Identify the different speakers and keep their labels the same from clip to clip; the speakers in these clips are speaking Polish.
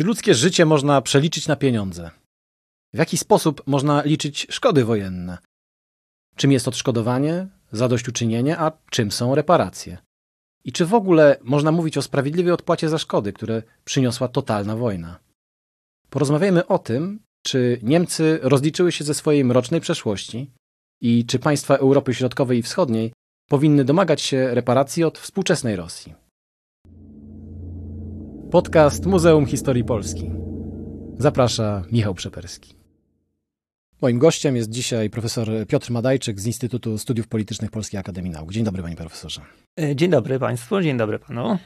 Speaker 1: Czy ludzkie życie można przeliczyć na pieniądze? W jaki sposób można liczyć szkody wojenne? Czym jest odszkodowanie, zadośćuczynienie, a czym są reparacje? I czy w ogóle można mówić o sprawiedliwej odpłacie za szkody, które przyniosła totalna wojna? Porozmawiajmy o tym, czy Niemcy rozliczyły się ze swojej mrocznej przeszłości i czy państwa Europy Środkowej i Wschodniej powinny domagać się reparacji od współczesnej Rosji. Podcast Muzeum Historii Polski. Zaprasza Michał Przeperski. Moim gościem jest dzisiaj profesor Piotr Madajczyk z Instytutu Studiów Politycznych Polskiej Akademii Nauk. Dzień dobry, panie profesorze.
Speaker 2: E, dzień dobry państwu, dzień dobry panu.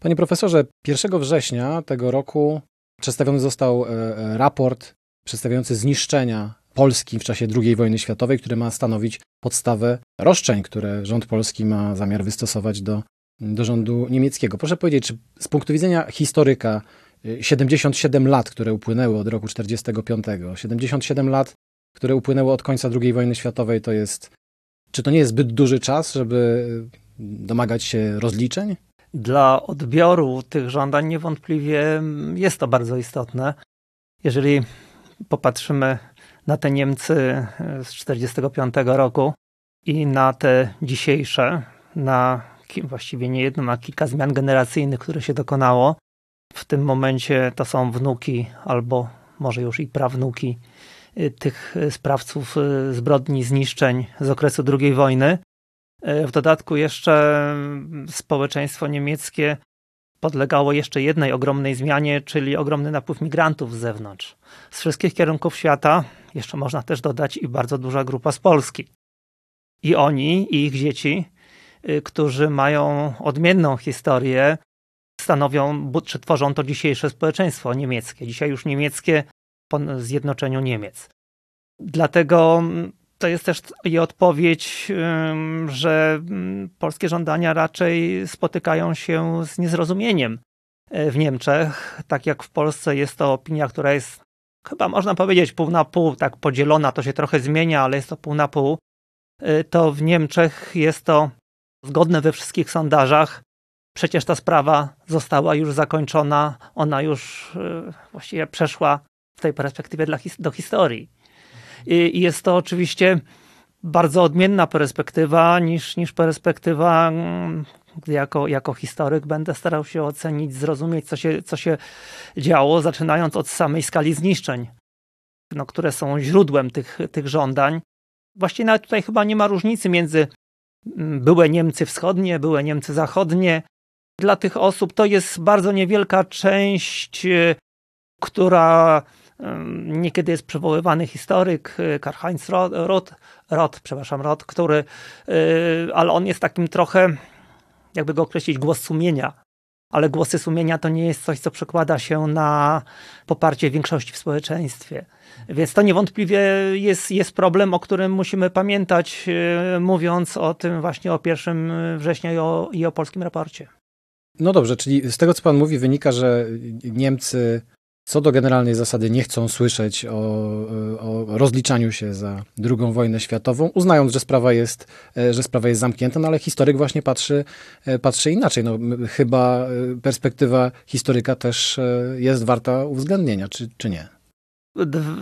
Speaker 1: Panie profesorze, 1 września tego roku przedstawiony został e, e, raport przedstawiający zniszczenia Polski w czasie II wojny światowej, który ma stanowić podstawę roszczeń, które rząd polski ma zamiar wystosować do, do rządu niemieckiego. Proszę powiedzieć, czy z punktu widzenia historyka 77 lat, które upłynęły od roku 45, 77 lat, które upłynęły od końca II wojny światowej, to jest, czy to nie jest zbyt duży czas, żeby domagać się rozliczeń?
Speaker 2: Dla odbioru tych żądań niewątpliwie jest to bardzo istotne. Jeżeli popatrzymy na te Niemcy z 1945 roku i na te dzisiejsze, na właściwie nie jedno, na kilka zmian generacyjnych, które się dokonało. W tym momencie to są wnuki albo może już i prawnuki y, tych sprawców y, zbrodni, zniszczeń z okresu II wojny. Y, w dodatku jeszcze społeczeństwo niemieckie podlegało jeszcze jednej ogromnej zmianie, czyli ogromny napływ migrantów z zewnątrz. Z wszystkich kierunków świata, jeszcze można też dodać i bardzo duża grupa z Polski. I oni, i ich dzieci, y, którzy mają odmienną historię, stanowią, czy tworzą to dzisiejsze społeczeństwo niemieckie. Dzisiaj już niemieckie po zjednoczeniu Niemiec. Dlatego mm, to jest też i odpowiedź, że mm, polskie żądania raczej spotykają się z niezrozumieniem e, w Niemczech. Tak jak w Polsce jest to opinia, która jest chyba można powiedzieć pół na pół, tak podzielona, to się trochę zmienia, ale jest to pół na pół. E, to w Niemczech jest to zgodne we wszystkich sondażach. Przecież ta sprawa została już zakończona, ona już e, właściwie przeszła w tej perspektywie do historii. I jest to oczywiście bardzo odmienna perspektywa niż, niż perspektywa, mm, gdy jako, jako historyk będę starał się ocenić, zrozumieć, co się, co się działo, zaczynając od samej skali zniszczeń, no, które są źródłem tych, tych żądań. Właściwie nawet tutaj chyba nie ma różnicy między były Niemcy wschodnie, były Niemcy zachodnie. Dla tych osób to jest bardzo niewielka część, y, która Niekiedy jest przywoływany historyk y, Karl-Heinz Roth, Roth, przepraszam, Roth, który, y, ale on jest takim trochę, jakby go określić, głos sumienia. Ale głosy sumienia to nie jest coś, co przekłada się na poparcie większości w społeczeństwie. Więc to niewątpliwie jest, jest problem, o którym musimy pamiętać, y, mówiąc o tym właśnie o 1 września i o, i o polskim raporcie.
Speaker 1: No dobrze, czyli z tego, co pan mówi, wynika, że Niemcy co do generalnej zasady nie chcą słyszeć o, o, rozliczaniu się za II wojnę światową, uznając, że sprawa jest, e, że sprawa jest zamknięta, no ale historyk właśnie patrzy, e, patrzy inaczej. No, chyba e, perspektywa historyka też jest warta uwzględnienia, czy, czy nie?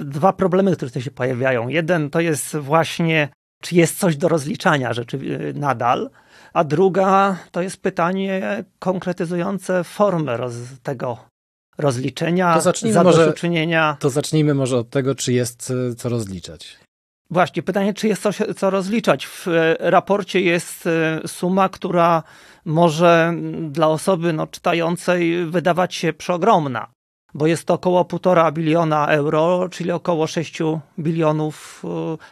Speaker 2: Dwa problemy, które tutaj się pojawiają. Jeden to jest właśnie, czy jest coś do rozliczania rzeczy nadal, a druga to jest pytanie konkretyzujące formę tego rozliczenia, to zacznijmy może,
Speaker 1: To zacznijmy może od tego, czy jest e, co rozliczać.
Speaker 2: Właśnie, pytanie, czy jest coś, co rozliczać. W e, raporcie jest e, suma, która może dla osoby no, czytającej wydawać się przeogromna, bo jest to około 1,5 biliona euro, czyli około 6 bilionów,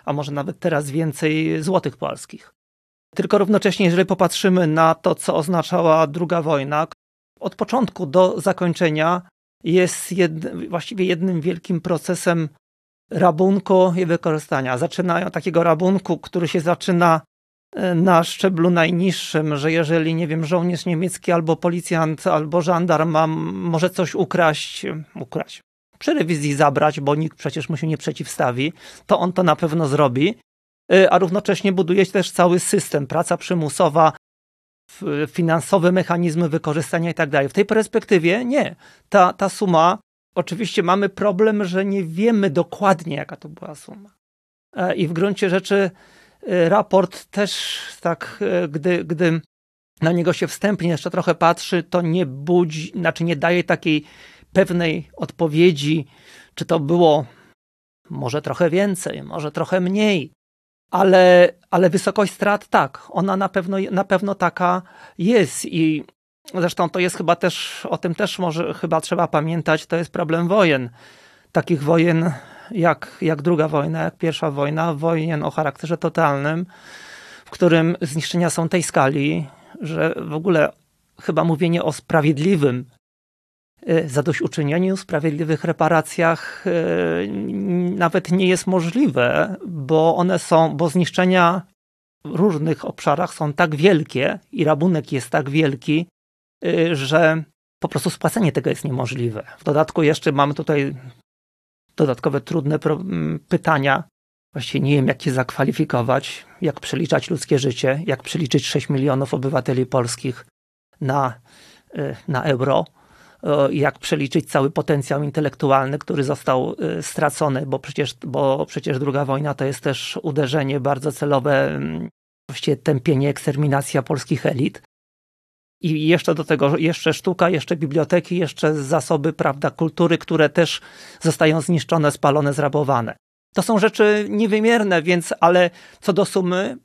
Speaker 2: a może nawet teraz więcej złotych polskich. Tylko równocześnie, jeżeli popatrzymy na to, co oznaczała druga wojna, od początku do zakończenia jest właściwie jednym wielkim procesem rabunku i wykorzystania. Zaczynają takiego rabunku, który się zaczyna e, na szczeblu najniższym, że jeżeli, nie wiem, żołnierz niemiecki albo policjant, albo żandarm ma, może coś ukraść, ukraść, przy rewizji zabrać, bo nikt przecież mu się nie przeciwstawi, to on to na pewno zrobi, e, a równocześnie buduje się też cały system, praca przymusowa, finansowe mechanizmy wykorzystania i tak dalej. W tej perspektywie nie. Ta, ta suma oczywiście mamy problem, że nie wiemy dokładnie, jaka to była suma. E, I w gruncie rzeczy e, raport też tak, e, gdy, gdy na niego się wstępnie jeszcze trochę patrzy, to nie budzi, znaczy nie daje takiej pewnej odpowiedzi, czy to było może trochę więcej, może trochę mniej, ale, ale wysokość strat tak, ona na pewno, na pewno taka jest i zresztą to jest chyba też, o tym też może chyba trzeba pamiętać, to jest problem wojen. Takich wojen jak, jak druga wojna, jak pierwsza wojna, wojen o charakterze totalnym, w którym zniszczenia są tej skali, że w ogóle chyba mówienie o sprawiedliwym zadośćuczynieniu, sprawiedliwych reparacjach y, nawet nie jest możliwe, bo one są, bo zniszczenia w różnych obszarach są tak wielkie i rabunek jest tak wielki, y, że po prostu spłacenie tego jest niemożliwe. W dodatku jeszcze mamy tutaj dodatkowe trudne pytania. Właściwie nie wiem, jak je zakwalifikować, jak przeliczać ludzkie życie, jak przeliczyć 6 milionów obywateli polskich na, y, na euro, jak przeliczyć cały potencjał intelektualny, który został y, stracony, bo przecież, bo przecież druga wojna to jest też uderzenie bardzo celowe, właściwie tępienie, eksterminacja polskich elit. I jeszcze do tego, jeszcze sztuka, jeszcze biblioteki, jeszcze zasoby, prawda, kultury, które też zostają zniszczone, spalone, zrabowane. To są rzeczy niewymierne, więc, ale co do sumy,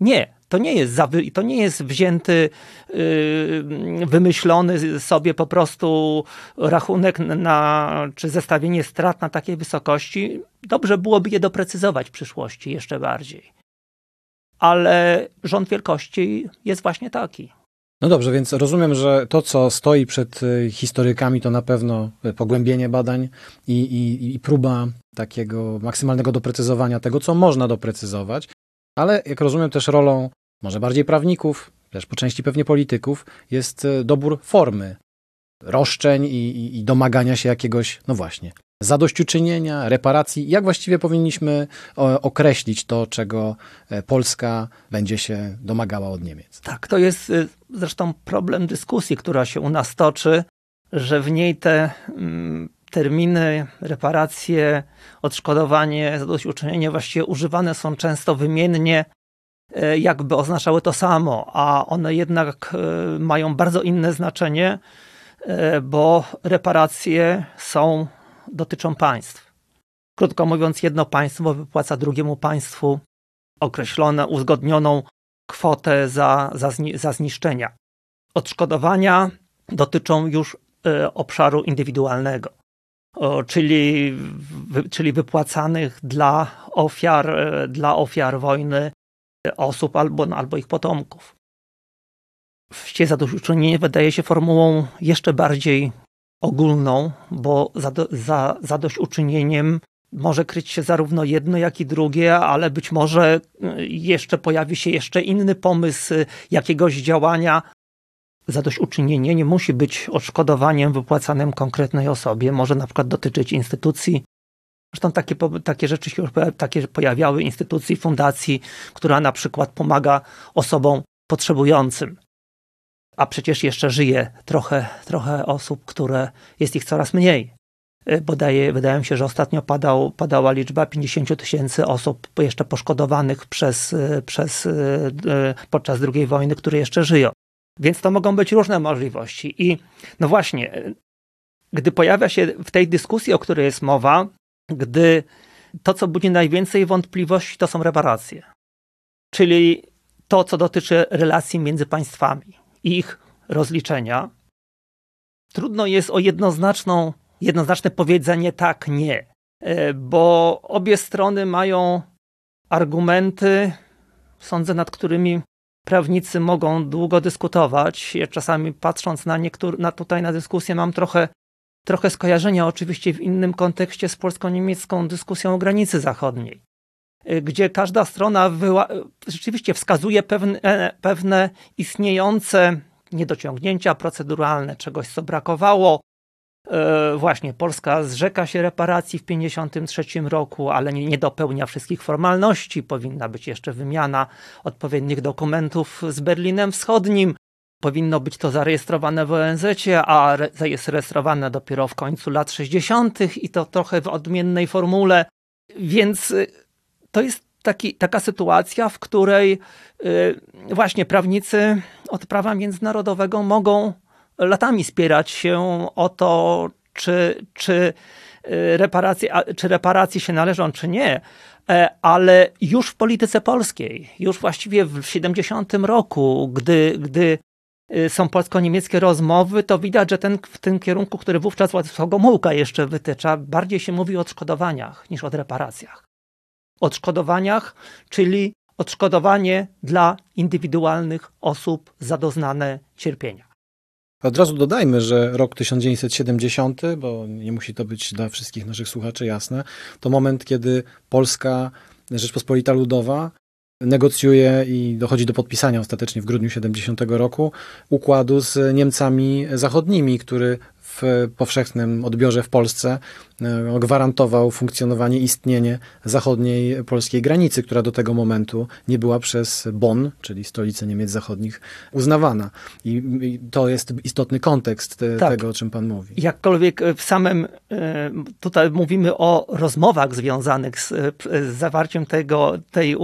Speaker 2: nie. To nie jest, zawy, to nie jest wzięty, yy, wymyślony sobie po prostu rachunek na, czy zestawienie strat na takiej wysokości. Dobrze byłoby je doprecyzować w przyszłości jeszcze bardziej. Ale rząd wielkości jest właśnie taki.
Speaker 1: No dobrze, więc rozumiem, że to, co stoi przed y, historykami, to na pewno pogłębienie badań i, i, i próba takiego maksymalnego doprecyzowania tego, co można doprecyzować, ale jak rozumiem też rolą może bardziej prawników, też po części pewnie polityków, jest y, dobór formy roszczeń i, i, i domagania się jakiegoś, no właśnie, zadośćuczynienia, reparacji. Jak właściwie powinniśmy określić to, czego e, Polska będzie się domagała od Niemiec?
Speaker 2: Tak, to jest zresztą problem dyskusji, która się u nas toczy, że w niej te mm, terminy, reparacje, odszkodowanie, zadośćuczynienie właściwie używane są często wymiennie, e, jakby oznaczały to samo, a one jednak e, mają bardzo inne znaczenie, bo reparacje są dotyczą państw. Krótko mówiąc, jedno państwo wypłaca drugiemu państwu określone, uzgodnioną kwotę za, za, za zniszczenia. Odszkodowania dotyczą już obszaru indywidualnego, czyli, czyli wypłacanych dla ofiar, y, dla ofiar wojny y, osób albo, albo ich potomków. Wście zadośćuczynienie wydaje się formułą jeszcze bardziej ogólną, bo za, za zadośćuczynieniem może kryć się zarówno jedno, jak i drugie, ale być może y, jeszcze pojawi się jeszcze inny pomysł jakiegoś działania. Zadośćuczynienie nie musi być odszkodowaniem wypłacanym konkretnej osobie, może na przykład dotyczyć instytucji. Zresztą takie, takie rzeczy się już takie pojawiały, instytucji, fundacji, która na przykład pomaga osobom potrzebującym a przecież jeszcze żyje trochę, trochę osób, które jest ich coraz mniej. Y, Bodaje, wydaje mi się, że ostatnio padał, padała liczba 50 tysięcy osób jeszcze poszkodowanych przez, y, przez, y, podczas II wojny, które jeszcze żyją. Więc to mogą być różne możliwości. I no właśnie, gdy pojawia się w tej dyskusji, o której jest mowa, gdy to, co budzi najwięcej wątpliwości, to są reparacje. Czyli to, co dotyczy relacji między państwami ich rozliczenia, trudno jest o jednoznaczną, jednoznaczne powiedzenie tak, nie, e, bo obie strony mają argumenty, sądzę, nad którymi prawnicy mogą długo dyskutować. Ja czasami patrząc na, niektóre, na tutaj na dyskusję mam trochę, trochę skojarzenia, oczywiście w innym kontekście z polsko-niemiecką dyskusją o granicy zachodniej. Y, gdzie każda strona rzeczywiście wskazuje pewne, pewne istniejące niedociągnięcia proceduralne, czegoś co brakowało. Y, właśnie Polska zrzeka się reparacji w 1953 roku, ale nie, nie dopełnia wszystkich formalności. Powinna być jeszcze wymiana odpowiednich dokumentów z Berlinem Wschodnim. powinno być to zarejestrowane w ONZ, a jest rejestrowane dopiero w końcu lat 60. i to trochę w odmiennej formule. Więc y, to jest taki, taka sytuacja, w której y, właśnie prawnicy od prawa międzynarodowego mogą latami spierać się o to, czy, czy, y, reparacje, czy reparacje się należą, czy nie. E, ale już w polityce polskiej, już właściwie w 70 roku, gdy, gdy y, są polsko-niemieckie rozmowy, to widać, że ten, w tym kierunku, który wówczas Władysław Gomułka jeszcze wytycza, bardziej się mówi o odszkodowaniach niż o reparacjach. Odszkodowaniach, czyli odszkodowanie dla indywidualnych osób za doznane cierpienia.
Speaker 1: Od razu dodajmy, że rok 1970, bo nie musi to być dla wszystkich naszych słuchaczy jasne, to moment, kiedy Polska Rzeczpospolita Ludowa negocjuje i dochodzi do podpisania ostatecznie w grudniu 70 roku układu z Niemcami zachodnimi, który w powszechnym odbiorze w Polsce e, gwarantował funkcjonowanie, istnienie zachodniej polskiej granicy, która do tego momentu nie była przez Bonn, czyli stolicę Niemiec Zachodnich, uznawana. I, to jest istotny kontekst te, tak. tego, o czym pan mówi.
Speaker 2: Jakkolwiek w samym, e, tutaj mówimy o rozmowach związanych z, z zawarciem tego, tej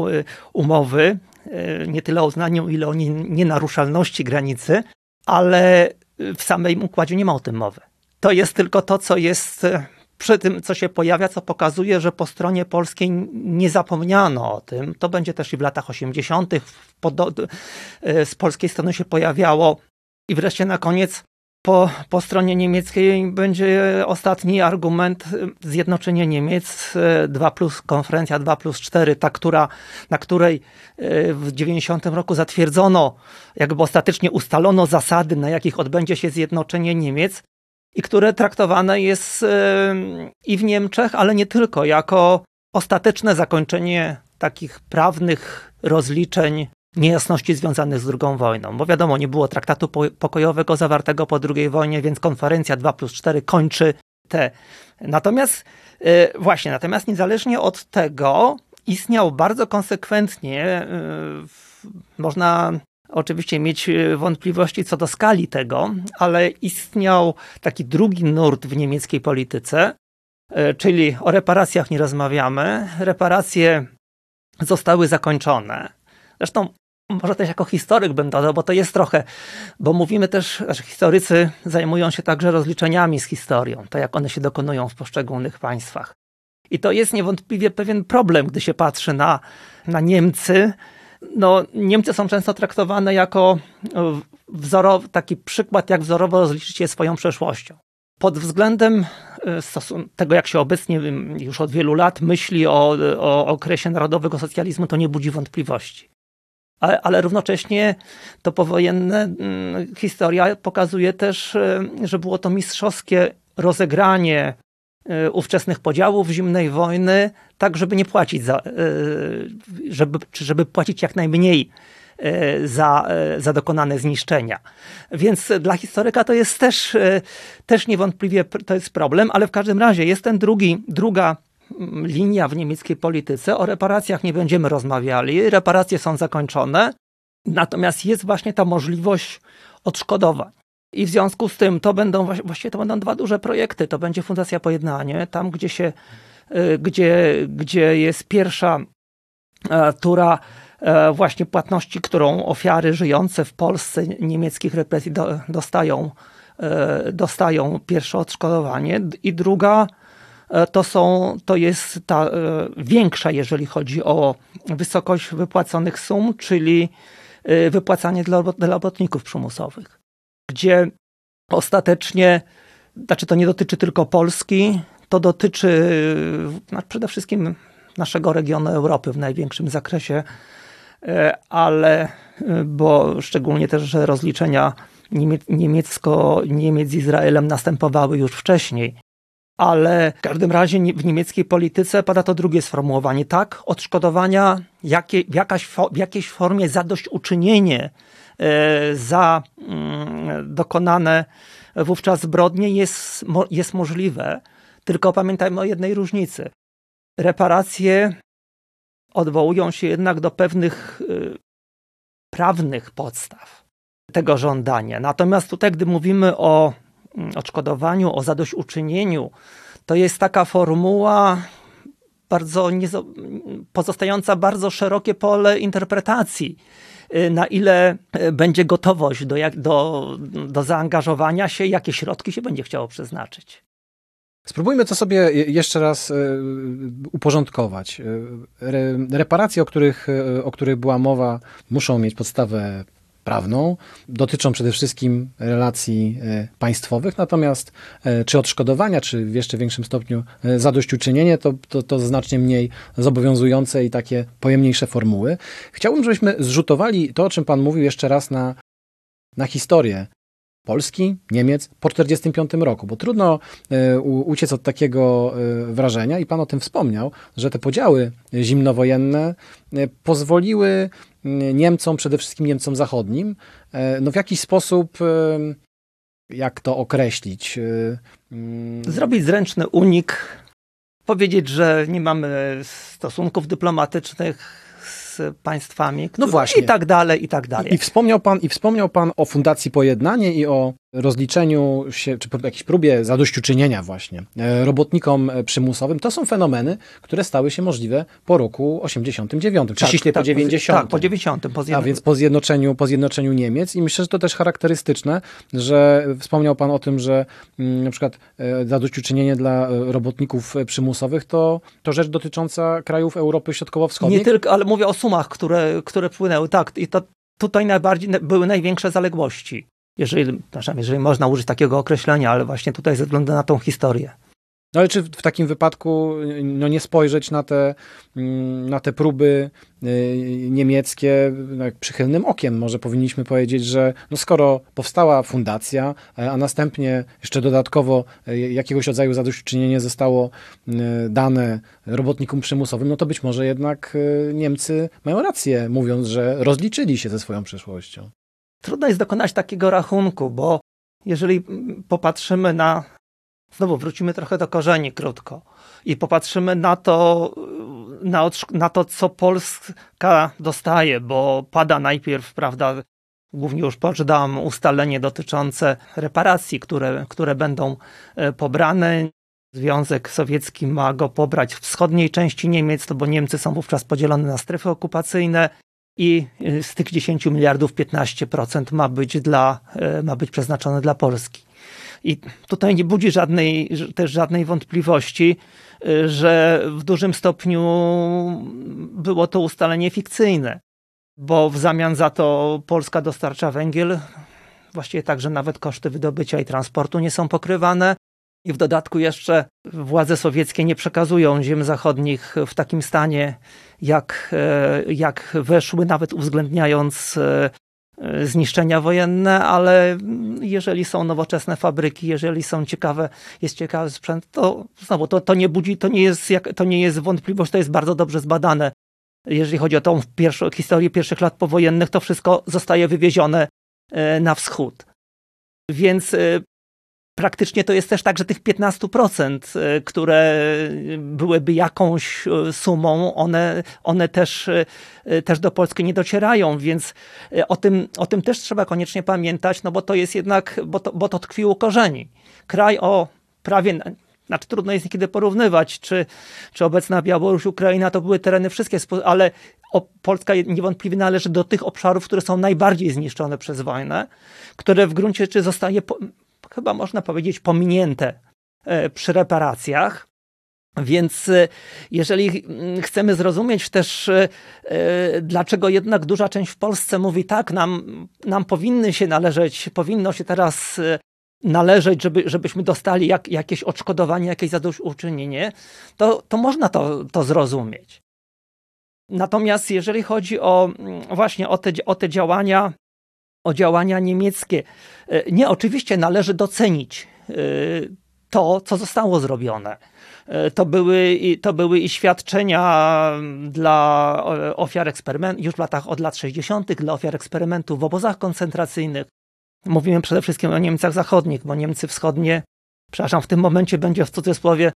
Speaker 2: umowy, e, nie tyle o uznaniu, ile o nienaruszalności granicy, ale w samym układzie nie ma o tym mowy. To jest tylko to, co jest e, przy tym, co się pojawia, co pokazuje, że po stronie polskiej nie zapomniano o tym. To będzie też i w latach 80. E, z polskiej strony się pojawiało. I wreszcie na koniec po, po stronie niemieckiej będzie ostatni argument e, zjednoczenie Niemiec 2 plus, konferencja 2 plus 4, ta, która, na której w 90 roku zatwierdzono, jakby ostatecznie ustalono zasady, na jakich odbędzie się zjednoczenie Niemiec i które traktowane jest i w Niemczech, ale nie tylko, jako ostateczne zakończenie takich prawnych rozliczeń niejasności związanych z II wojną. Bo wiadomo, nie było traktatu pokojowego zawartego po II wojnie, więc konferencja 2 plus 4 kończy te. Natomiast e, właśnie, natomiast niezależnie od tego istniał bardzo konsekwentnie, e, można oczywiście mieć e, wątpliwości co do skali tego, ale istniał taki drugi nurt w niemieckiej polityce, czyli o reparacjach nie rozmawiamy. Reparacje zostały zakończone. Zresztą może też jako historyk bym dodał, bo to jest trochę, bo mówimy też, że historycy zajmują się także rozliczeniami z historią, to jak one się dokonują w poszczególnych państwach. I to jest niewątpliwie pewien problem, gdy się patrzy na, na Niemcy, no, Niemcy są często traktowane jako e, wzorowy, taki przykład, jak wzorowo rozliczyć się swoją przeszłością. Pod względem e, tego, jak się obecnie już od wielu lat myśli o, o okresie narodowego socjalizmu, to nie budzi wątpliwości. Ale, ale równocześnie to powojenne mm, historia pokazuje też, e, że było to mistrzowskie rozegranie E, ówczesnych podziałów zimnej wojny, tak żeby nie płacić za, e, żeby, czy żeby płacić jak najmniej za, za dokonane zniszczenia. Więc dla historyka to jest też, też niewątpliwie to jest problem, ale w każdym razie jest ten drugi, druga linia w niemieckiej polityce. O reparacjach nie będziemy rozmawiali, reparacje są zakończone, natomiast jest właśnie ta możliwość odszkodowań. I w związku z tym to będą właściwie to będą dwa duże projekty. To będzie Fundacja Pojednanie, tam gdzie się, y, gdzie, gdzie jest pierwsza e, tura e, właśnie płatności, którą ofiary żyjące w Polsce niemieckich represji dostają, e, dostają pierwsze odszkodowanie i druga to, są, to jest ta większa, jeżeli chodzi o wysokość wypłaconych sum, czyli wypłacanie dla, robotników przymusowych gdzie ostatecznie, znaczy to nie dotyczy tylko Polski, to dotyczy przede wszystkim naszego regionu Europy w największym zakresie, e, ale e, bo szczególnie też, że rozliczenia niemiecko, Niemiec z Izraelem następowały już wcześniej. Ale w każdym razie w niemieckiej polityce pada to drugie sformułowanie. Tak, odszkodowania jakie, jakaś, w jakiejś formie zadośćuczynienie E, za mm, dokonane wówczas zbrodnie jest, jest możliwe. Tylko pamiętajmy o jednej różnicy. Reparacje odwołują się jednak do pewnych e, prawnych podstaw. tego żądania. Natomiast tutaj, gdy mówimy o odszkodowaniu, o zadośćuczynieniu, to jest taka formuła bardzo pozostająca bardzo szerokie pole interpretacji y, na ile y, będzie gotowość do, do, do zaangażowania się, jakie środki się będzie chciało przeznaczyć.
Speaker 1: Spróbujmy to sobie jeszcze raz e, uporządkować. Reparacje, o których, o których była mowa, muszą mieć podstawę prawną, dotyczą przede wszystkim relacji państwowych, natomiast czy odszkodowania, czy w jeszcze większym stopniu zadośćuczynienie, to, to, to znacznie mniej zobowiązujące i takie pojemniejsze formuły. Chciałbym, żebyśmy zrzutowali to, o czym Pan mówił, jeszcze raz na, na historię Polski, Niemiec po 1945 roku, bo trudno e, uciec od takiego e, wrażenia i pan o tym wspomniał, że te podziały zimnowojenne e, pozwoliły Niemcom, przede wszystkim Niemcom zachodnim, no w jakiś sposób, jak to określić?
Speaker 2: Mm, Zrobić zręczny unik, powiedzieć, że nie mamy stosunków dyplomatycznych z państwami. No właśnie. I tak dalej, i tak dalej.
Speaker 1: I wspomniał pan, i wspomniał pan o Fundacji Pojednanie i o rozliczeniu się, czy jakiejś próbie zadośćuczynienia właśnie e, robotnikom e, przymusowym, to są fenomeny, które stały się możliwe po roku 89, czy tak, ściśle tak, po 90.
Speaker 2: Tak, po 90. Po
Speaker 1: A więc po zjednoczeniu, po zjednoczeniu Niemiec i myślę, że to też charakterystyczne, że wspomniał pan o tym, że mm, na przykład e, zadośćuczynienie dla robotników przymusowych to, to rzecz dotycząca krajów Europy Środkowo-Wschodniej.
Speaker 2: Nie tylko, ale mówię o sumach, które, które płynęły, tak, i to tutaj najbardziej były największe zaległości jeżeli, jeżeli można użyć takiego określenia, ale właśnie tutaj ze względu na tą historię.
Speaker 1: No ale czy w takim wypadku no nie spojrzeć na te, mm, na te próby y, niemieckie no przychylnym okiem? Może powinniśmy powiedzieć, że no skoro powstała fundacja, e, a następnie jeszcze dodatkowo e, jakiegoś rodzaju zadośćuczynienie zostało y, dane robotnikom przymusowym, no to być może jednak y, Niemcy mają rację, mówiąc, że rozliczyli się ze swoją przeszłością.
Speaker 2: Trudno jest dokonać takiego rachunku, bo jeżeli popatrzymy na, znowu wrócimy trochę do korzeni krótko i popatrzymy na to, na, na to, co Polska dostaje, bo pada najpierw, prawda, głównie już Poczdam, ustalenie dotyczące reparacji, które, które będą e, pobrane. Związek Sowiecki ma go pobrać w wschodniej części Niemiec, to bo Niemcy są wówczas podzielone na strefy okupacyjne i y, z tych 10 miliardów 15% ma być, dla, y, ma być przeznaczone dla Polski. I tutaj nie budzi żadnej, też żadnej wątpliwości, y, że w dużym stopniu było to ustalenie fikcyjne, bo w zamian za to Polska dostarcza węgiel, właściwie także nawet koszty wydobycia i transportu nie są pokrywane. I w dodatku jeszcze władze sowieckie nie przekazują ziem zachodnich w takim stanie, jak, e, jak weszły, nawet uwzględniając e, e, zniszczenia wojenne, ale jeżeli są nowoczesne fabryki, jeżeli są ciekawe, jest ciekawy sprzęt, to znowu to, to nie budzi, to nie, jest, to nie jest wątpliwość, to jest bardzo dobrze zbadane. Jeżeli chodzi o tą pierwszą, historię pierwszych lat powojennych, to wszystko zostaje wywiezione na wschód. Więc praktycznie to jest też tak, że tych 15%, e, które byłyby jakąś e, sumą, one, one też, e, też do Polski nie docierają, więc o tym, o tym też trzeba koniecznie pamiętać, no bo to jest jednak, bo to, bo to tkwi u korzeni. Kraj o prawie znaczy trudno jest niekiedy porównywać, czy, czy obecna Białoruś, Ukraina to były tereny wszystkie, ale Polska niewątpliwie należy do tych obszarów, które są najbardziej zniszczone przez wojnę, które w gruncie rzeczy zostaje chyba można powiedzieć, pominięte e, przy reparacjach. Więc e, jeżeli mm, chcemy zrozumieć też, e, dlaczego jednak duża część w Polsce mówi tak, nam, nam powinny się należeć, powinno się teraz należeć, żeby, żebyśmy dostali jak, jakieś odszkodowanie, jakieś zadośćuczynienie, to, to można to, to zrozumieć. Natomiast jeżeli chodzi o mm, właśnie o te, o te działania o działania niemieckie. E, nie, oczywiście należy docenić e, to, co zostało zrobione. E, to były, to były i świadczenia dla ofiar eksperymentów, już w latach od lat 60., dla ofiar eksperymentów w obozach koncentracyjnych. Mówimy przede wszystkim o Niemcach zachodnich, bo Niemcy wschodnie, przepraszam, w tym momencie będzie w cudzysłowie,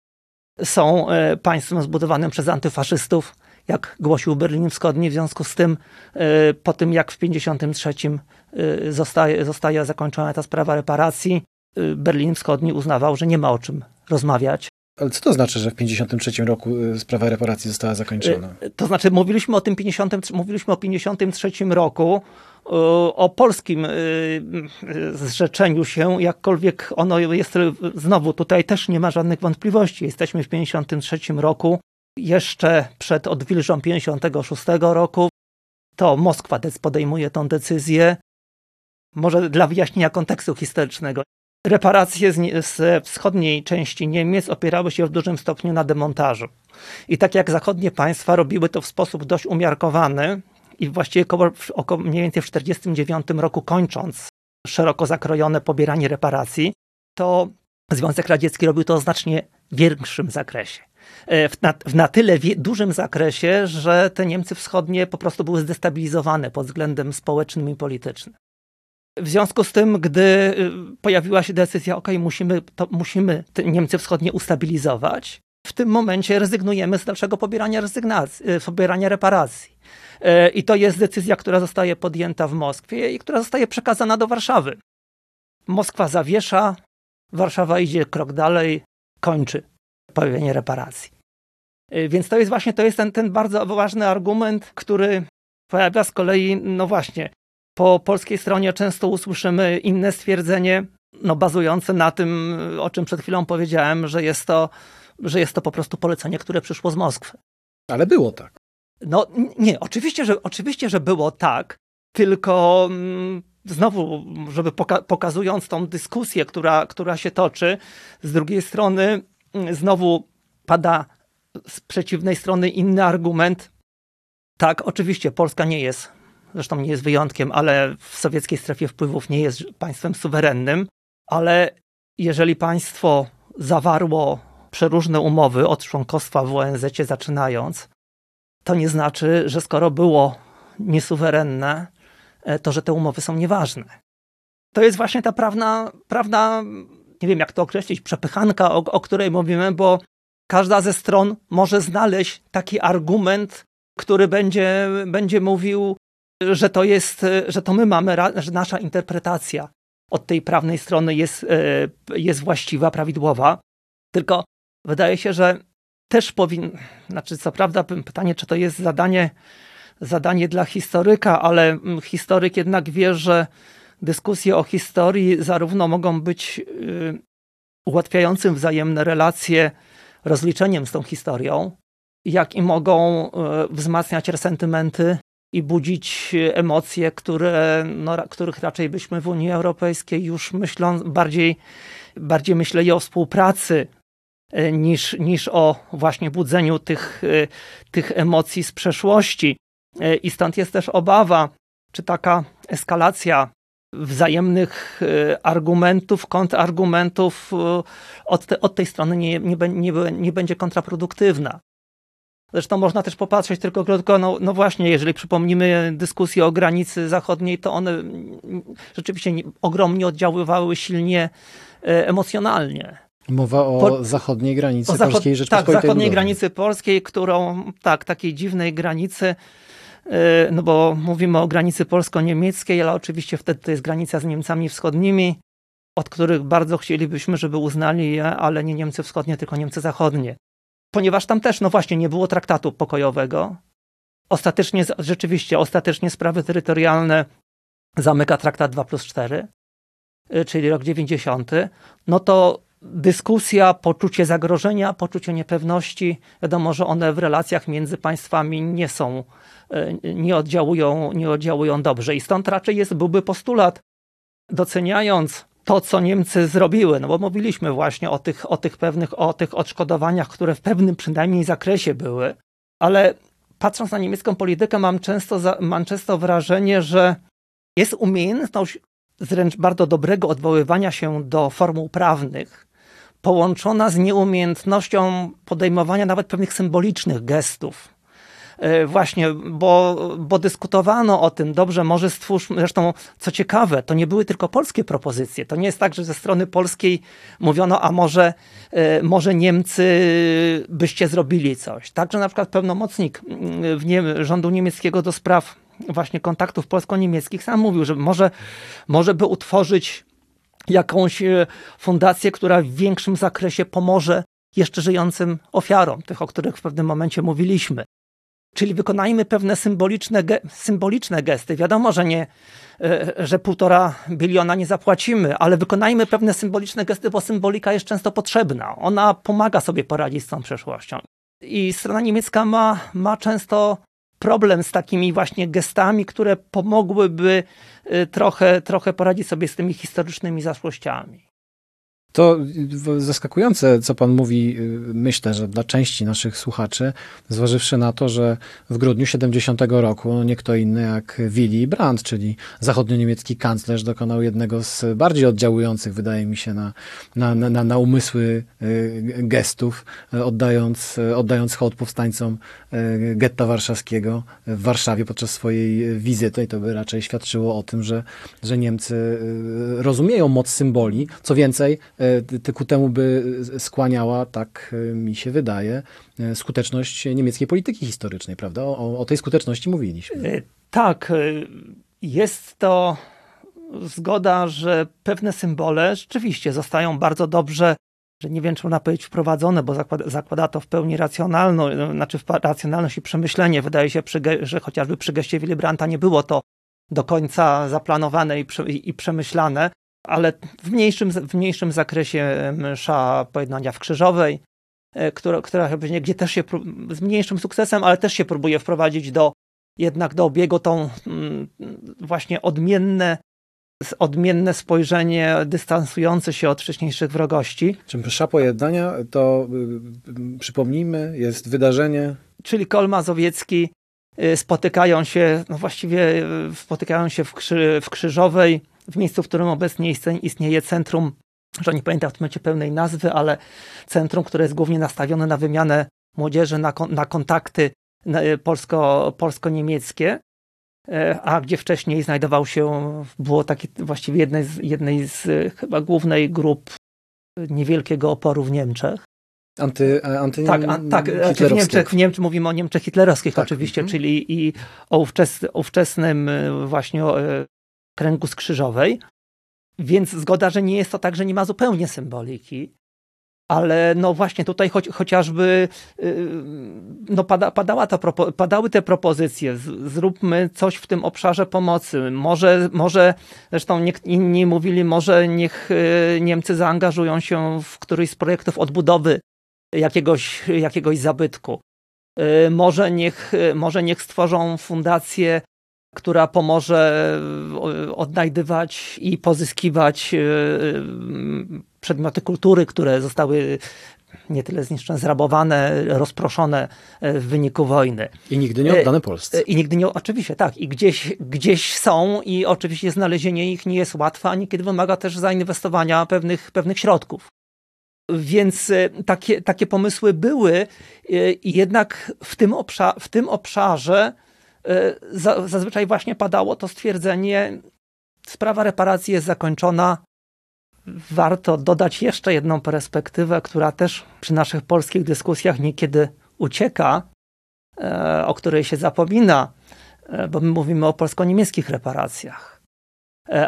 Speaker 2: są państwem zbudowanym przez antyfaszystów jak głosił Berlin Wschodni. W związku z tym, e, po tym jak w 1953 e, zostaje, zostaje zakończona ta sprawa reparacji, e, Berlin Wschodni uznawał, że nie ma o czym rozmawiać.
Speaker 1: Ale co to znaczy, że w 1953 roku sprawa reparacji została zakończona?
Speaker 2: To znaczy, mówiliśmy o tym 50, mówiliśmy o 53 roku, o polskim zrzeczeniu się, jakkolwiek ono jest znowu tutaj też nie ma żadnych wątpliwości. Jesteśmy w 53 roku jeszcze przed odwilżą 56 roku. To Moskwa podejmuje tą decyzję. Może dla wyjaśnienia kontekstu historycznego. Reparacje z, z wschodniej części Niemiec opierały się w dużym stopniu na demontażu. I tak jak zachodnie państwa robiły to w sposób dość umiarkowany i właściwie około, około mniej więcej w 1949 roku kończąc szeroko zakrojone pobieranie reparacji, to Związek Radziecki robił to w znacznie większym zakresie. E, w na, w na tyle dużym zakresie, że te Niemcy wschodnie po prostu były zdestabilizowane pod względem społecznym i politycznym. W związku z tym, gdy y, pojawiła się decyzja, ok, musimy, to musimy Niemcy wschodnie ustabilizować, w tym momencie rezygnujemy z dalszego pobierania, rezygnacji, y, pobierania reparacji. E, I to jest decyzja, która zostaje podjęta w Moskwie i która zostaje przekazana do Warszawy. Moskwa zawiesza, Warszawa idzie krok dalej, kończy pojawienie reparacji. Y, więc to jest właśnie to jest ten, ten bardzo ważny argument, który pojawia z kolei, no właśnie, po polskiej stronie często usłyszymy inne stwierdzenie, no bazujące na tym, o czym przed chwilą powiedziałem, że jest to, że jest to po prostu polecenie, które przyszło z Moskwy.
Speaker 1: Ale było tak.
Speaker 2: No nie, oczywiście, że, oczywiście, że było tak, tylko mm, znowu, żeby poka pokazując tą dyskusję, która, która się toczy, z drugiej strony znowu pada z przeciwnej strony inny argument. Tak, oczywiście Polska nie jest, zresztą nie jest wyjątkiem, ale w sowieckiej strefie wpływów nie jest państwem suwerennym, ale jeżeli państwo zawarło przeróżne umowy od członkostwa w ONZ zaczynając, to nie znaczy, że skoro było niesuwerenne, e, to że te umowy są nieważne. To jest właśnie ta prawna, prawna nie wiem jak to określić, przepychanka, o, o której mówimy, bo każda ze stron może znaleźć taki argument, który będzie, będzie mówił, że to jest, że to my mamy, że nasza interpretacja od tej prawnej strony jest, e, jest właściwa, prawidłowa. Tylko wydaje się, że też powinno, znaczy co prawda pytanie, czy to jest zadanie, zadanie dla historyka, ale historyk jednak wie, że dyskusje o historii zarówno mogą być y, ułatwiającym wzajemne relacje rozliczeniem z tą historią, jak i mogą y, wzmacniać resentymenty i budzić emocje, które, no, których raczej byśmy w Unii Europejskiej już myślą bardziej, bardziej myśleli o współpracy y, niż, niż o właśnie budzeniu tych, tych emocji z przeszłości. I stąd jest też obawa, czy taka eskalacja wzajemnych e, argumentów, kontrargumentów e, od, te, od tej strony nie, nie, nie, nie będzie kontraproduktywna. Zresztą można też popatrzeć tylko krótko, no, no właśnie, jeżeli przypomnimy dyskusję o granicy zachodniej, to one rzeczywiście ogromnie oddziaływały silnie e, emocjonalnie.
Speaker 1: Mowa o po, zachodniej granicy o zachod Polskiej Rzeczypospolitej
Speaker 2: Tak, zachodniej granicy polskiej, którą, tak, takiej dziwnej granicy, no bo mówimy o granicy polsko-niemieckiej, ale oczywiście wtedy to jest granica z Niemcami wschodnimi, od których bardzo chcielibyśmy, żeby uznali je, ale nie Niemcy wschodnie, tylko Niemcy zachodnie. Ponieważ tam też, no właśnie, nie było traktatu pokojowego. Ostatecznie, rzeczywiście, ostatecznie sprawy terytorialne zamyka traktat 2 plus 4, e, czyli rok 90, no to dyskusja, poczucie zagrożenia, poczucie niepewności, wiadomo, że one w relacjach między państwami nie są E, nie oddziałują, nie oddziałują dobrze. I stąd raczej jest, byłby postulat, doceniając to, co Niemcy zrobiły, no bo mówiliśmy właśnie o tych, o tych pewnych, o tych odszkodowaniach, które w pewnym przynajmniej zakresie były, ale patrząc na niemiecką politykę, mam często, mam często wrażenie, że jest umiejętność wręcz bardzo dobrego odwoływania się do formuł prawnych, połączona z nieumiejętnością podejmowania nawet pewnych symbolicznych gestów E, właśnie, bo, bo dyskutowano o tym, dobrze, może stwórzmy, zresztą co ciekawe, to nie były tylko polskie propozycje. To nie jest tak, że ze strony polskiej mówiono, a może, e, może Niemcy byście zrobili coś. Także na przykład pełnomocnik mm, w nie, rządu niemieckiego do spraw właśnie kontaktów polsko-niemieckich sam mówił, że może, może by utworzyć jakąś e, fundację, która w większym zakresie pomoże jeszcze żyjącym ofiarom, tych, o których w pewnym momencie mówiliśmy. Czyli wykonajmy pewne symboliczne, ge symboliczne gesty. Wiadomo, że nie, e, że półtora biliona nie zapłacimy, ale wykonajmy pewne symboliczne gesty, bo symbolika jest często potrzebna. Ona pomaga sobie poradzić z tą przeszłością. I strona niemiecka ma, ma często problem z takimi właśnie gestami, które pomogłyby e, trochę, trochę poradzić sobie z tymi historycznymi zaszłościami.
Speaker 1: To zaskakujące, co pan mówi, y, myślę, że dla części naszych słuchaczy, zważywszy na to, że w grudniu 70 roku nie kto inny jak Willy Brandt, czyli zachodnio-niemiecki kanclerz, dokonał jednego z bardziej oddziałujących, wydaje mi się, na, na, na, na umysły y, gestów, y, oddając, oddając hołd powstańcom getta warszawskiego w Warszawie podczas swojej wizyty. I to by raczej świadczyło o tym, że, że Niemcy rozumieją moc symboli. Co więcej, E, ku temu by skłaniała, tak e, mi się wydaje, e, skuteczność niemieckiej polityki historycznej, prawda? O, o tej skuteczności mówiliśmy.
Speaker 2: Tak, jest to zgoda, że pewne symbole rzeczywiście zostają bardzo dobrze że nie wiem, czy można powiedzieć wprowadzone, bo zakłada, zakłada to w pełni racjonalność, znaczy racjonalność i przemyślenie. Wydaje się, że chociażby przy geście Willy Brandta nie było to do końca zaplanowane i, i przemyślane, ale w mniejszym, w mniejszym zakresie msza pojednania w Krzyżowej, e, która, która gdzie też się z mniejszym sukcesem, ale też się próbuje wprowadzić do jednak do obiegu tą mm, właśnie odmienne odmienne spojrzenie dystansujące się od wcześniejszych wrogości.
Speaker 1: Czym msza pojednania to y, przypomnijmy, jest wydarzenie.
Speaker 2: Czyli Kol Mazowiecki y, spotykają się, no właściwie y, spotykają się w, Krzy, w Krzyżowej, w miejscu, w którym obecnie istnieje centrum, że nie pamiętam w tym momencie pełnej nazwy, ale centrum, które jest głównie nastawione na wymianę młodzieży, na, na kontakty polsko, polsko-niemieckie, e, a gdzie wcześniej znajdował się, było takie właściwie jednej z, jednej z chyba głównej grup niewielkiego oporu w Niemczech.
Speaker 1: Anty, e, anty
Speaker 2: tak, a, tak e, w Niemczech, w Niemczech mówimy o Niemczech hitlerowskich tak. oczywiście, mhm. czyli i o ówczes, ówczesnym właśnie kręgu skrzyżowej, więc zgoda, że nie jest to tak, że nie ma zupełnie symboliki, ale no właśnie tutaj chociażby yy, no pada, padała ta, padały te propozycje, z, zróbmy coś w tym obszarze pomocy. Może, może zresztą nie, inni mówili, może niech yy, Niemcy zaangażują się w któryś z projektów odbudowy jakiegoś, jakiegoś zabytku. Może, niech, może niech stworzą fundację która pomoże e, odnajdywać i pozyskiwać e, przedmioty kultury, które zostały nie tyle zniszczone, zrabowane, rozproszone e, w wyniku wojny.
Speaker 1: I nigdy nie oddane Polsce.
Speaker 2: I nigdy nie, oczywiście tak. I gdzieś, gdzieś są i oczywiście znalezienie ich nie jest łatwe, a niekiedy wymaga też zainwestowania pewnych, pewnych środków. Więc takie, takie pomysły były i jednak w tym, obszar, w tym obszarze E, zazwyczaj właśnie padało to stwierdzenie, sprawa reparacji jest zakończona. Warto dodać jeszcze jedną perspektywę, która też przy naszych polskich dyskusjach niekiedy ucieka, e, o której się zapomina, e, bo my mówimy o polsko-niemieckich reparacjach.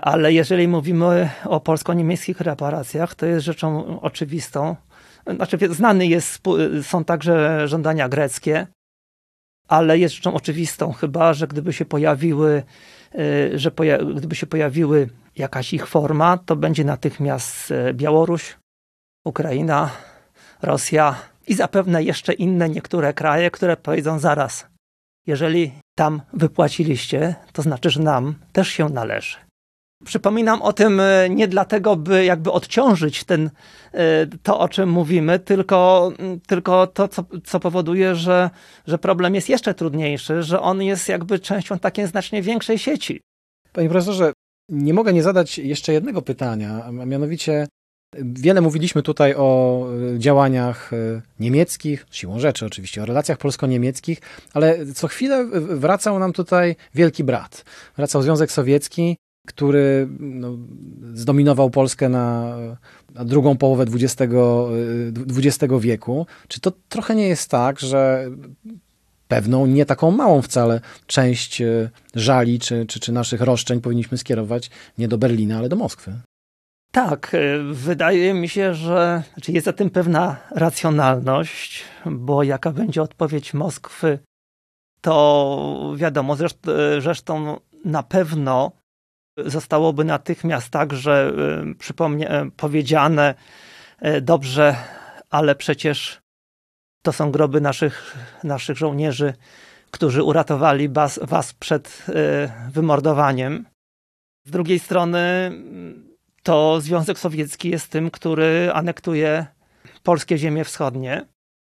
Speaker 2: Ale jeżeli mówimy o polsko-niemieckich reparacjach, to jest rzeczą oczywistą. Znaczy, znany jest, są także żądania greckie, ale jest rzeczą oczywistą chyba, że gdyby się pojawiły, y, że poja gdyby się pojawiły jakaś ich forma, to będzie natychmiast y, Białoruś, Ukraina, Rosja i zapewne jeszcze inne niektóre kraje, które powiedzą zaraz, jeżeli tam wypłaciliście, to znaczy, że nam też się należy. Przypominam o tym e, nie dlatego, by jakby odciążyć ten, e, to, o czym mówimy, tylko, tylko to, co, co powoduje, że, że problem jest jeszcze trudniejszy, że on jest jakby częścią takiej znacznie większej sieci.
Speaker 1: Panie profesorze, nie mogę nie zadać jeszcze jednego pytania, a mianowicie Wiele mówiliśmy tutaj o e, działaniach niemieckich, siłą rzeczy oczywiście, o relacjach polsko-niemieckich, ale co chwilę wracał nam tutaj wielki brat. Wracał Związek Sowiecki, który no, zdominował Polskę na, na drugą połowę XX, XX wieku. Czy to trochę nie jest tak, że pewną, nie taką małą wcale część e, żali czy, czy, czy naszych roszczeń powinniśmy skierować nie do Berlina, ale do Moskwy?
Speaker 2: Tak, e, wydaje mi się, że znaczy jest za tym pewna racjonalność, bo jaka będzie odpowiedź Moskwy, to wiadomo, zresztą na pewno zostałoby natychmiast także przypomnie, powiedziane, dobrze, ale przecież to są groby naszych, naszych żołnierzy, którzy uratowali was, was przed wymordowaniem. Z drugiej strony to Związek Sowiecki jest tym, który anektuje polskie ziemie wschodnie.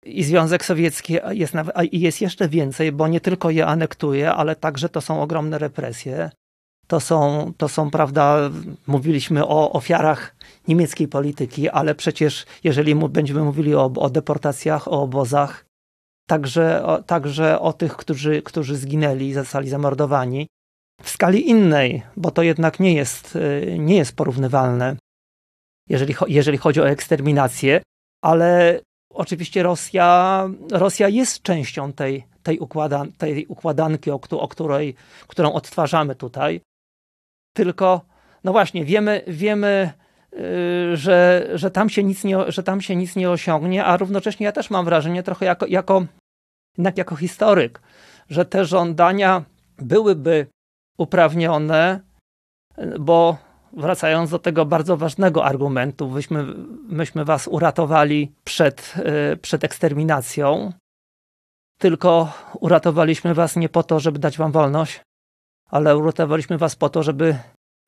Speaker 2: I Związek Sowiecki jest, jest jeszcze więcej, bo nie tylko je anektuje, ale także to są ogromne represje. To są, to są, prawda, mówiliśmy o ofiarach niemieckiej polityki, ale przecież jeżeli będziemy mówili o, o deportacjach, o obozach, także, o, także o tych, którzy, którzy zginęli, zostali zamordowani, w skali innej, bo to jednak nie jest, nie jest porównywalne, jeżeli, jeżeli chodzi o eksterminację, ale oczywiście Rosja, Rosja jest częścią tej, tej, układan, tej układanki, o, o której, którą odtwarzamy tutaj. Tylko, no właśnie, wiemy, wiemy yy, że, że, tam się nic nie, że tam się nic nie osiągnie, a równocześnie ja też mam wrażenie, trochę jako, jako, jednak jako historyk, że te żądania byłyby uprawnione, bo wracając do tego bardzo ważnego argumentu, myśmy, myśmy was uratowali przed, yy, przed eksterminacją, tylko uratowaliśmy was nie po to, żeby dać wam wolność, ale uratowaliśmy was po to, żeby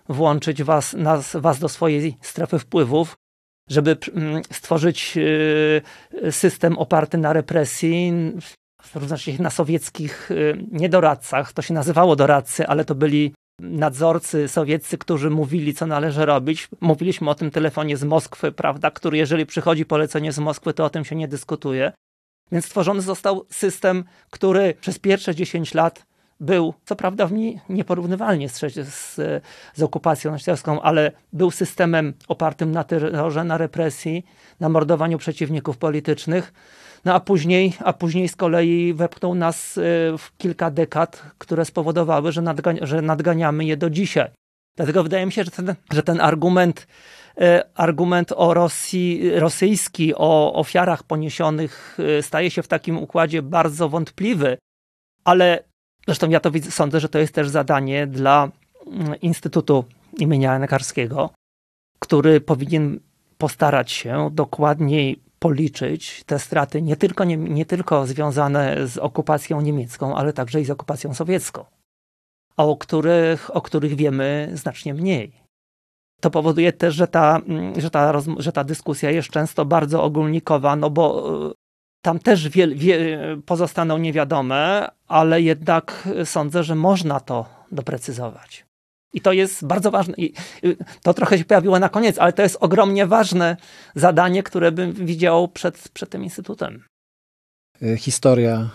Speaker 2: włączyć was, nas, was do swojej strefy wpływów, żeby mm, stworzyć y, system oparty na represji, również na sowieckich y, niedoradcach. To się nazywało doradcy, ale to byli nadzorcy sowieccy, którzy mówili, co należy robić. Mówiliśmy o tym telefonie z Moskwy, prawda, który jeżeli przychodzi polecenie z Moskwy, to o tym się nie dyskutuje. Więc stworzony został system, który przez pierwsze 10 lat był, co prawda w niej nieporównywalnie z, z, z okupacją nazisterską, ale był systemem opartym na terrorze, na represji, na mordowaniu przeciwników politycznych. No a później, a później z kolei wepchnął nas y, w kilka dekad, które spowodowały, że, nadgania, że nadganiamy je do dzisiaj. Dlatego wydaje mi się, że ten, że ten argument, y, argument o Rosji, rosyjski, o ofiarach poniesionych y, staje się w takim układzie bardzo wątpliwy, ale Zresztą ja to widzę, sądzę, że to jest też zadanie dla mm, Instytutu imienia Nekarskiego, który powinien postarać się dokładniej policzyć te straty, nie tylko, nie, nie tylko związane z okupacją niemiecką, ale także i z okupacją sowiecką, a o których, o których wiemy znacznie mniej. To powoduje też, że ta, mm, że, ta, że ta dyskusja jest często bardzo ogólnikowa, no bo tam też wie, wie, pozostaną niewiadome, ale jednak sądzę, że można to doprecyzować. I to jest bardzo ważne. I to trochę się pojawiło na koniec, ale to jest ogromnie ważne zadanie, które bym widział przed, przed tym instytutem.
Speaker 1: E, historia,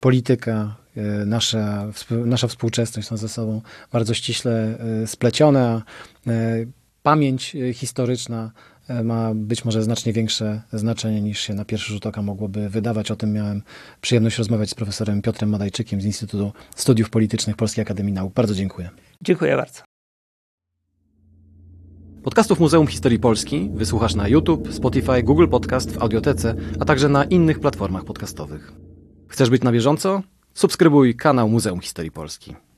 Speaker 1: polityka, e, nasza, nasza współczesność są ze sobą bardzo ściśle splecione. Pamięć historyczna ma być może znacznie większe znaczenie niż się na pierwszy rzut oka mogłoby wydawać. O tym miałem przyjemność rozmawiać z profesorem Piotrem Madajczykiem z Instytutu Studiów Politycznych Polskiej Akademii Nauk. Bardzo dziękuję.
Speaker 2: Dziękuję bardzo.
Speaker 1: Podcastów Muzeum Historii Polski wysłuchasz na YouTube, Spotify, Google Podcast, w Audiotece, a także na innych platformach podcastowych. Chcesz być na bieżąco? Subskrybuj kanał Muzeum Historii Polski.